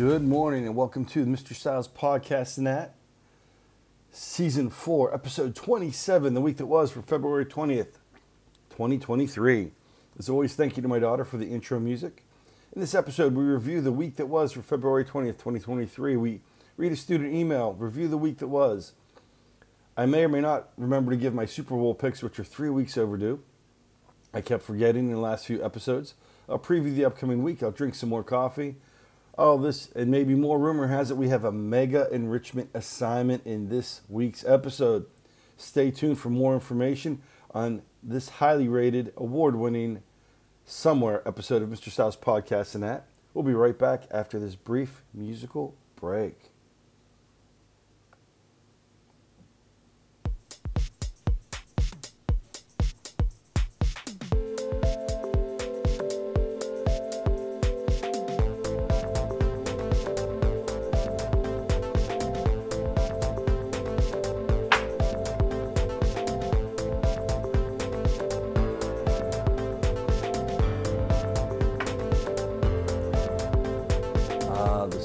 Good morning and welcome to the Mr. Styles Podcast and Season 4, Episode 27, the week that was for February 20th, 2023. As always, thank you to my daughter for the intro music. In this episode, we review the week that was for February 20th, 2023. We read a student email, review the week that was. I may or may not remember to give my Super Bowl picks, which are three weeks overdue. I kept forgetting in the last few episodes. I'll preview the upcoming week. I'll drink some more coffee. All this and maybe more. Rumor has it we have a mega enrichment assignment in this week's episode. Stay tuned for more information on this highly rated, award winning somewhere episode of Mr. Styles Podcast and that. We'll be right back after this brief musical break.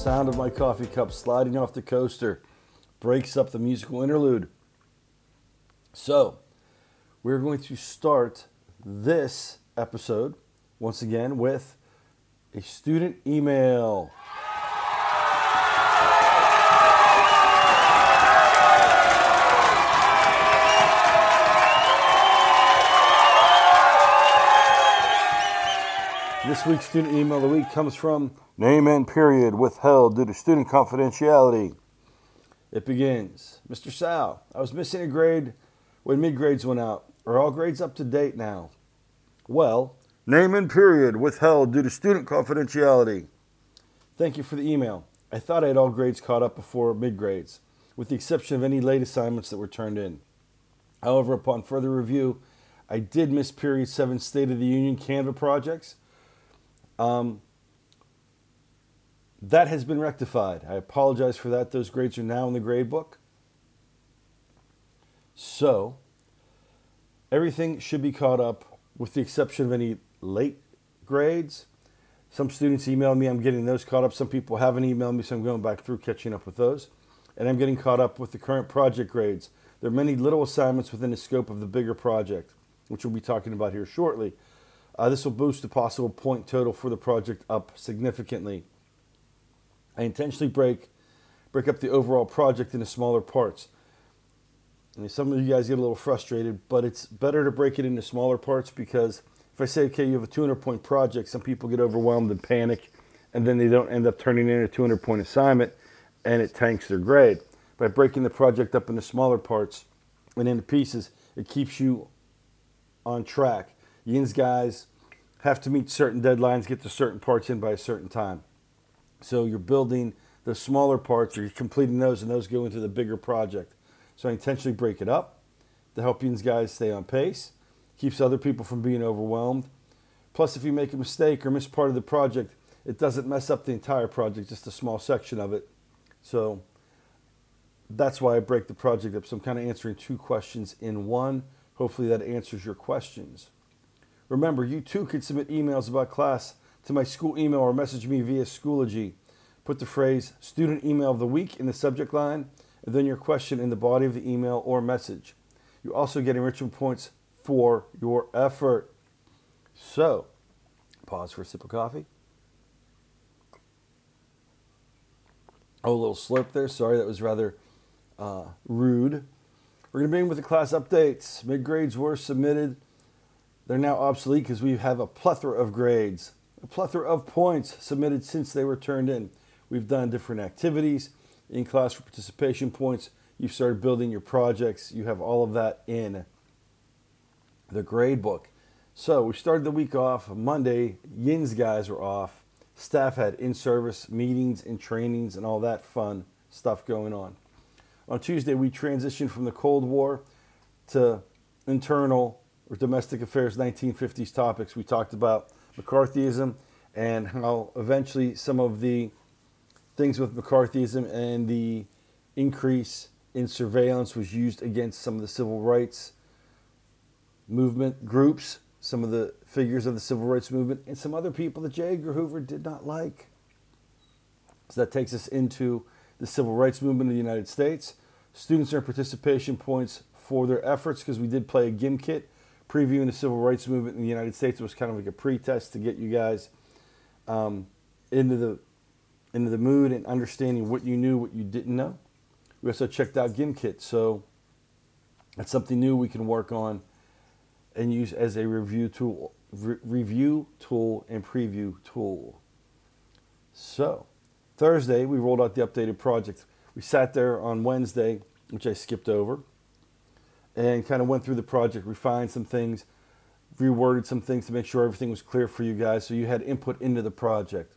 Sound of my coffee cup sliding off the coaster breaks up the musical interlude. So, we're going to start this episode once again with a student email. This week's student email of the week comes from name and period withheld due to student confidentiality. It begins Mr. Sal, I was missing a grade when mid grades went out. Are all grades up to date now? Well, name and period withheld due to student confidentiality. Thank you for the email. I thought I had all grades caught up before mid grades, with the exception of any late assignments that were turned in. However, upon further review, I did miss period 7 State of the Union Canva projects. Um, that has been rectified. I apologize for that. Those grades are now in the grade book. So, everything should be caught up with the exception of any late grades. Some students email me, I'm getting those caught up. Some people haven't emailed me, so I'm going back through catching up with those. And I'm getting caught up with the current project grades. There are many little assignments within the scope of the bigger project, which we'll be talking about here shortly. Uh, this will boost the possible point total for the project up significantly. I intentionally break break up the overall project into smaller parts. Mean, some of you guys get a little frustrated, but it's better to break it into smaller parts because if I say, okay, you have a 200 point project, some people get overwhelmed and panic, and then they don't end up turning in a 200 point assignment, and it tanks their grade. By breaking the project up into smaller parts and into pieces, it keeps you on track. Yin's guys have to meet certain deadlines, get the certain parts in by a certain time. So you're building the smaller parts, or you're completing those, and those go into the bigger project. So I intentionally break it up to help Yin's guys stay on pace, keeps other people from being overwhelmed. Plus, if you make a mistake or miss part of the project, it doesn't mess up the entire project, just a small section of it. So that's why I break the project up. So I'm kind of answering two questions in one. Hopefully that answers your questions. Remember, you too can submit emails about class to my school email or message me via Schoology. Put the phrase student email of the week in the subject line and then your question in the body of the email or message. You also get enrichment points for your effort. So, pause for a sip of coffee. Oh, a little slurp there. Sorry, that was rather uh, rude. We're going to begin with the class updates. Mid grades were submitted. They're now obsolete because we have a plethora of grades, a plethora of points submitted since they were turned in. We've done different activities in class for participation points. You've started building your projects. You have all of that in the grade book. So we started the week off Monday. Yin's guys were off. Staff had in service meetings and trainings and all that fun stuff going on. On Tuesday, we transitioned from the Cold War to internal or domestic affairs 1950s topics. We talked about McCarthyism and how eventually some of the things with McCarthyism and the increase in surveillance was used against some of the civil rights movement groups, some of the figures of the civil rights movement, and some other people that J. Edgar Hoover did not like. So that takes us into the civil rights movement in the United States. Students earn participation points for their efforts because we did play a Gimkit previewing the civil rights movement in the United States. Was kind of like a pretest to get you guys um, into the into the mood and understanding what you knew, what you didn't know. We also checked out Gimkit, so that's something new we can work on and use as a review tool, re- review tool and preview tool. So Thursday we rolled out the updated project. We sat there on Wednesday, which I skipped over, and kind of went through the project, refined some things, reworded some things to make sure everything was clear for you guys so you had input into the project.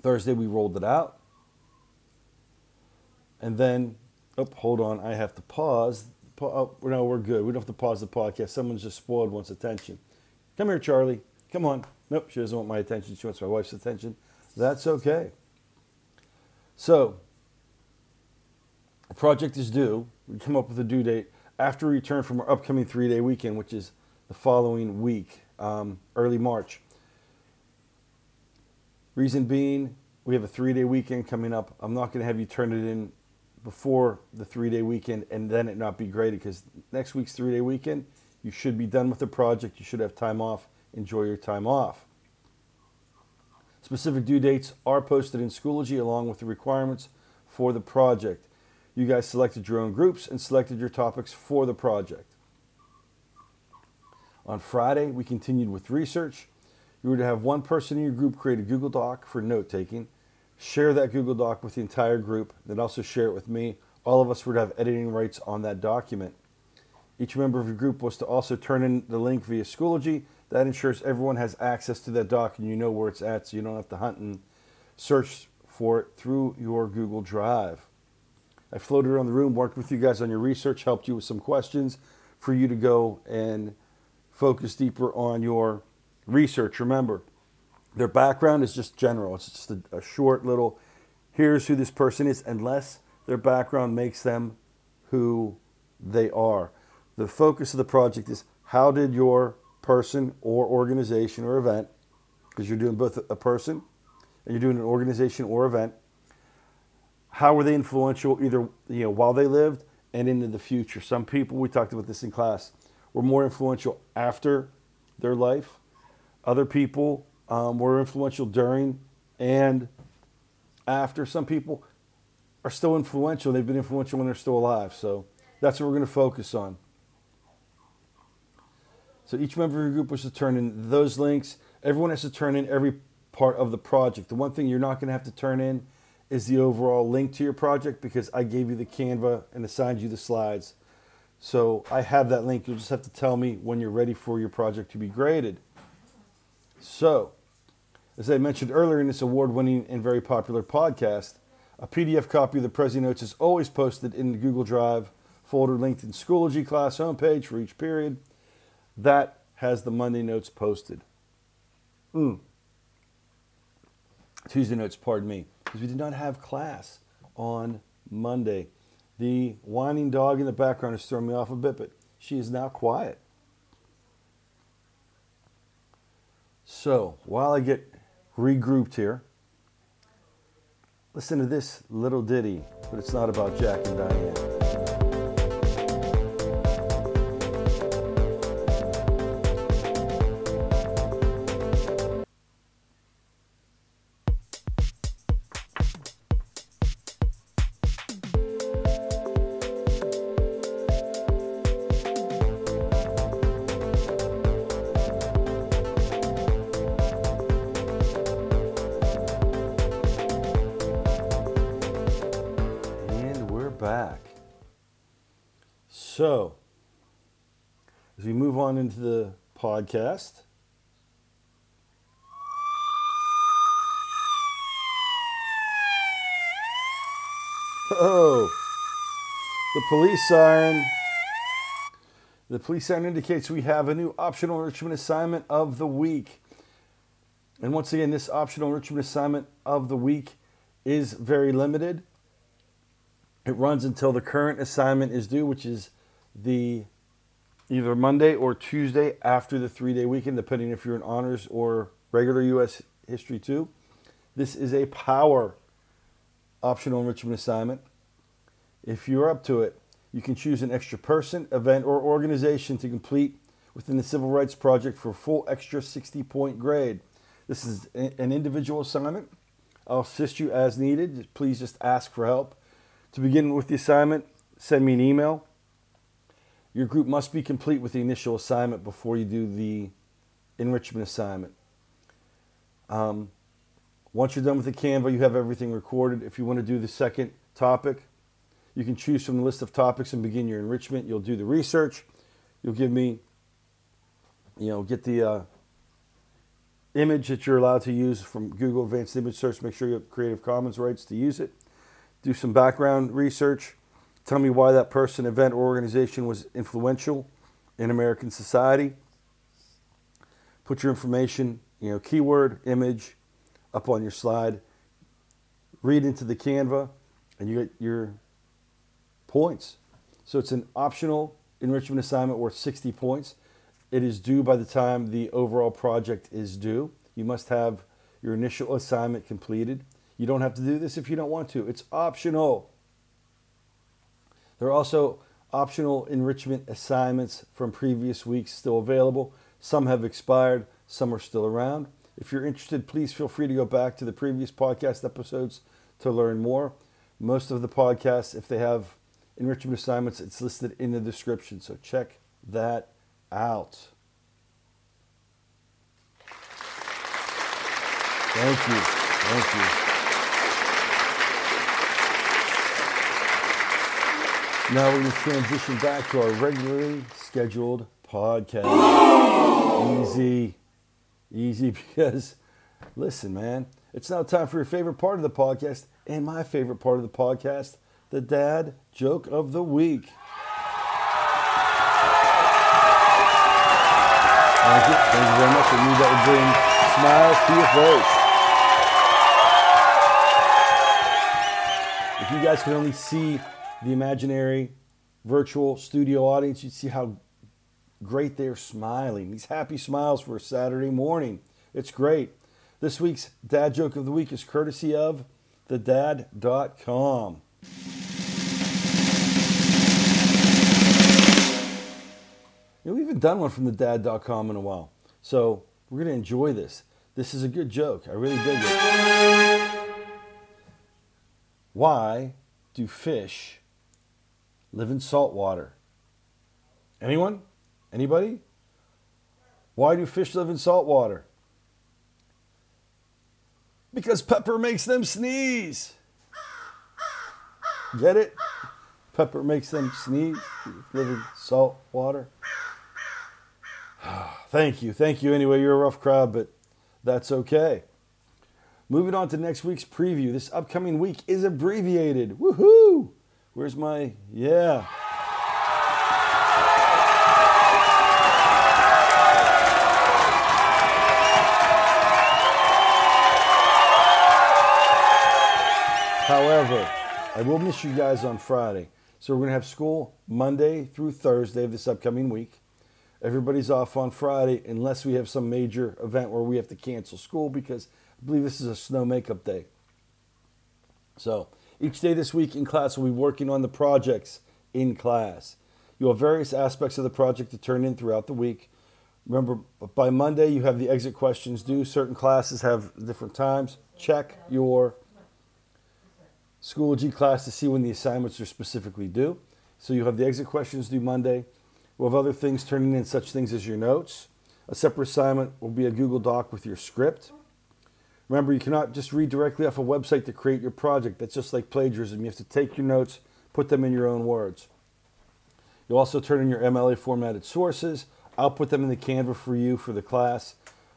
Thursday, we rolled it out. And then, oh, hold on, I have to pause. Oh, no, we're good. We don't have to pause the podcast. Someone's just spoiled one's attention. Come here, Charlie. Come on. Nope, she doesn't want my attention. She wants my wife's attention. That's okay. So, the project is due. We come up with a due date after we return from our upcoming three day weekend, which is the following week, um, early March. Reason being, we have a three day weekend coming up. I'm not going to have you turn it in before the three day weekend and then it not be graded because next week's three day weekend, you should be done with the project. You should have time off. Enjoy your time off. Specific due dates are posted in Schoology along with the requirements for the project. You guys selected your own groups and selected your topics for the project. On Friday, we continued with research. You were to have one person in your group create a Google Doc for note taking, share that Google Doc with the entire group, then also share it with me. All of us were to have editing rights on that document. Each member of your group was to also turn in the link via Schoology. That ensures everyone has access to that doc and you know where it's at so you don't have to hunt and search for it through your Google Drive. I floated around the room, worked with you guys on your research, helped you with some questions for you to go and focus deeper on your research. Remember, their background is just general. It's just a, a, short little, here's who this person is, unless their background makes them who they are. The focus of the project is how did your person or organization or event, because you're doing both a person and you're doing an organization or event, how were they influential either you know while they lived and into the future? Some people we talked about this in class were more influential after their life. Other people um, were influential during and after. Some people are still influential. They've been influential when they're still alive. So that's what we're going to focus on. So each member of your group was to turn in those links. Everyone has to turn in every part of the project. The one thing you're not going to have to turn in is the overall link to your project because I gave you the Canva and assigned you the slides. So I have that link. You'll just have to tell me when you're ready for your project to be graded. So, as I mentioned earlier in this award winning and very popular podcast, a PDF copy of the Prezi Notes is always posted in the Google Drive folder linked in Schoology class homepage for each period. That has the Monday notes posted. Mm. Tuesday notes, pardon me because we did not have class on Monday. The whining dog in the background is throwing me off a bit, but she is now quiet. So while I get regrouped here, listen to this little ditty, but it's not about Jack and Diane. Back. So, as we move on into the podcast, oh, the police siren. The police siren indicates we have a new optional enrichment assignment of the week. And once again, this optional enrichment assignment of the week is very limited. It runs until the current assignment is due, which is the either Monday or Tuesday after the three day weekend, depending if you're in honors or regular U.S. history two. This is a power optional enrichment assignment. If you're up to it, you can choose an extra person, event, or organization to complete within the Civil Rights Project for a full extra 60 point grade. This is an individual assignment. I'll assist you as needed. Please just ask for help. To begin with the assignment, send me an email. Your group must be complete with the initial assignment before you do the enrichment assignment. Um, once you're done with the Canva, you have everything recorded. If you want to do the second topic, you can choose from the list of topics and begin your enrichment. You'll do the research. You'll give me, you know, get the uh, image that you're allowed to use from Google Advanced Image Search. Make sure you have Creative Commons rights to use it. Do some background research. Tell me why that person, event, or organization was influential in American society. Put your information, you know, keyword, image, up on your slide. Read into the Canva, and you get your points. So it's an optional enrichment assignment worth 60 points. It is due by the time the overall project is due. You must have your initial assignment completed. You don't have to do this if you don't want to. It's optional. There are also optional enrichment assignments from previous weeks still available. Some have expired, some are still around. If you're interested, please feel free to go back to the previous podcast episodes to learn more. Most of the podcasts, if they have enrichment assignments. It's listed in the description, so check that out. Thank you. Thank you. Now we're going to transition back to our regularly scheduled podcast. Easy. Easy because, listen, man, it's now time for your favorite part of the podcast and my favorite part of the podcast the dad joke of the week. Thank you. Thank you very much. I knew that would bring smiles to your face. If you guys can only see the imaginary virtual studio audience, you'd see how great they're smiling. These happy smiles for a Saturday morning. It's great. This week's dad joke of the week is courtesy of thedad.com. You know, we haven't done one from the dad.com in a while. So we're going to enjoy this. This is a good joke. I really dig it. Why do fish live in salt water? Anyone? Anybody? Why do fish live in salt water? Because pepper makes them sneeze. Get it? Pepper makes them sneeze. Live in salt water. Thank you. Thank you anyway. You're a rough crowd, but that's okay. Moving on to next week's preview. This upcoming week is abbreviated. Woohoo! Where's my. Yeah. However, I will miss you guys on Friday. So we're going to have school Monday through Thursday of this upcoming week. Everybody's off on Friday unless we have some major event where we have to cancel school because I believe this is a snow makeup day. So each day this week in class, we'll be working on the projects in class. You have various aspects of the project to turn in throughout the week. Remember, by Monday, you have the exit questions due. Certain classes have different times. Check your Schoology class to see when the assignments are specifically due. So you have the exit questions due Monday. We'll have other things turning in, such things as your notes. A separate assignment will be a Google Doc with your script. Remember, you cannot just read directly off a website to create your project. That's just like plagiarism. You have to take your notes, put them in your own words. You'll also turn in your MLA formatted sources. I'll put them in the Canva for you for the class.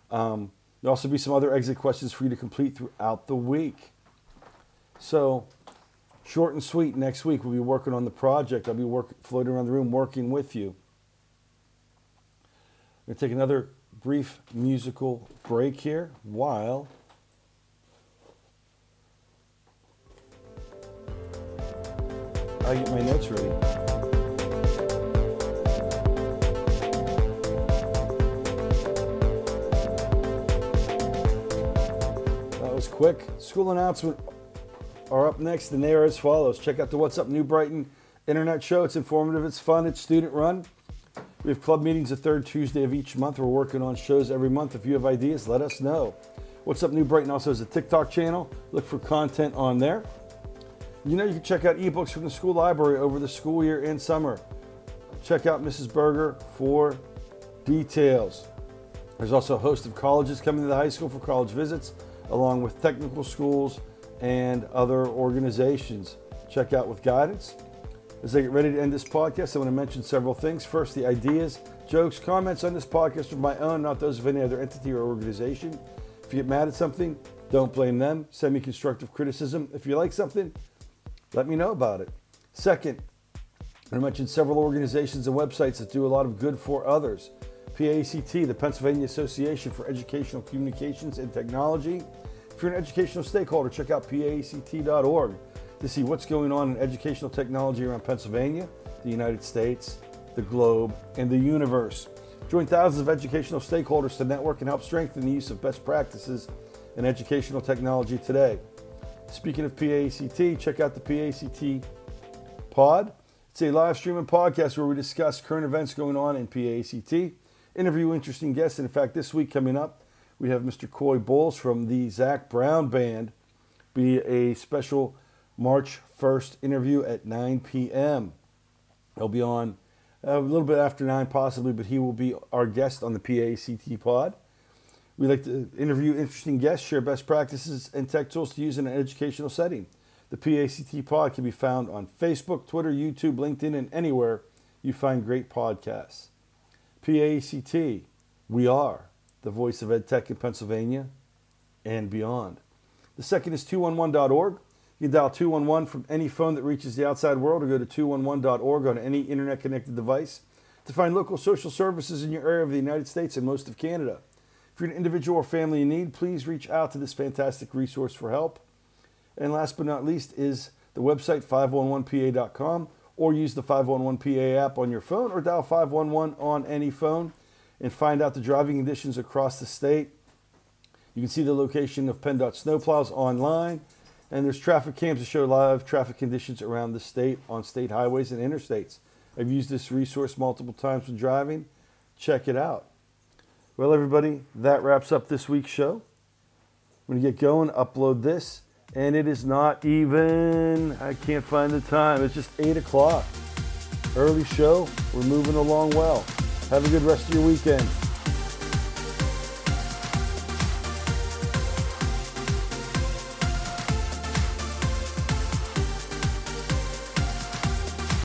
Um, there'll also be some other exit questions for you to complete throughout the week. So, short and sweet, next week we'll be working on the project. I'll be work, floating around the room working with you. I'm going to take another brief musical break here while I get my notes ready. That was quick. School announcement are up next, and they are as follows. Check out the What's Up New Brighton internet show. It's informative, it's fun, it's student run. We have club meetings the third Tuesday of each month. We're working on shows every month. If you have ideas, let us know. What's Up New Brighton also has a TikTok channel. Look for content on there. You know, you can check out ebooks from the school library over the school year and summer. Check out Mrs. Berger for details. There's also a host of colleges coming to the high school for college visits, along with technical schools and other organizations. Check out with guidance. As I get ready to end this podcast, I want to mention several things. First, the ideas, jokes, comments on this podcast are my own, not those of any other entity or organization. If you get mad at something, don't blame them. Send me constructive criticism. If you like something, let me know about it. Second, I mentioned several organizations and websites that do a lot of good for others. PAECT, the Pennsylvania Association for Educational Communications and Technology. If you're an educational stakeholder, check out PAECT.org to see what's going on in educational technology around Pennsylvania, the United States, the globe, and the universe. Join thousands of educational stakeholders to network and help strengthen the use of best practices in educational technology today. Speaking of PAECT, check out the PAECT Pod. It's a live streaming podcast where we discuss current events going on in PAECT, interview interesting guests, and in fact, this week coming up, we have Mr. Coy Bowles from the Zac Brown Band be a special March 1st interview at 9 p.m. He'll be on uh, a little bit after 9 possibly, but he will be our guest on the PAECT pod. We like to interview interesting guests, share best practices and tech tools to use in an educational setting. The PAECT pod can be found on Facebook, Twitter, YouTube, LinkedIn, and anywhere you find great podcasts. PAECT, we are the voice of EdTech in Pennsylvania and beyond. The second is 211.org. You can dial 211 from any phone that reaches the outside world or go to 211.org on any internet connected device to find local social services in your area of the United States and most of Canada. If you're an individual or family in need, please reach out to this fantastic resource for help. And last but not least is the website 511pa.com or use the 511pa app on your phone or dial 511 on any phone and find out the driving conditions across the state. You can see the location of PennDOT snowplows online, and there's traffic cams to show live traffic conditions around the state on state highways and interstates. I've used this resource multiple times when driving. Check it out. Well, everybody, that wraps up this week's show. I'm going to get going, upload this, and it is not even, I can't find the time, it's just 8 o'clock. Early show, we're moving along well. Have a good rest of your weekend.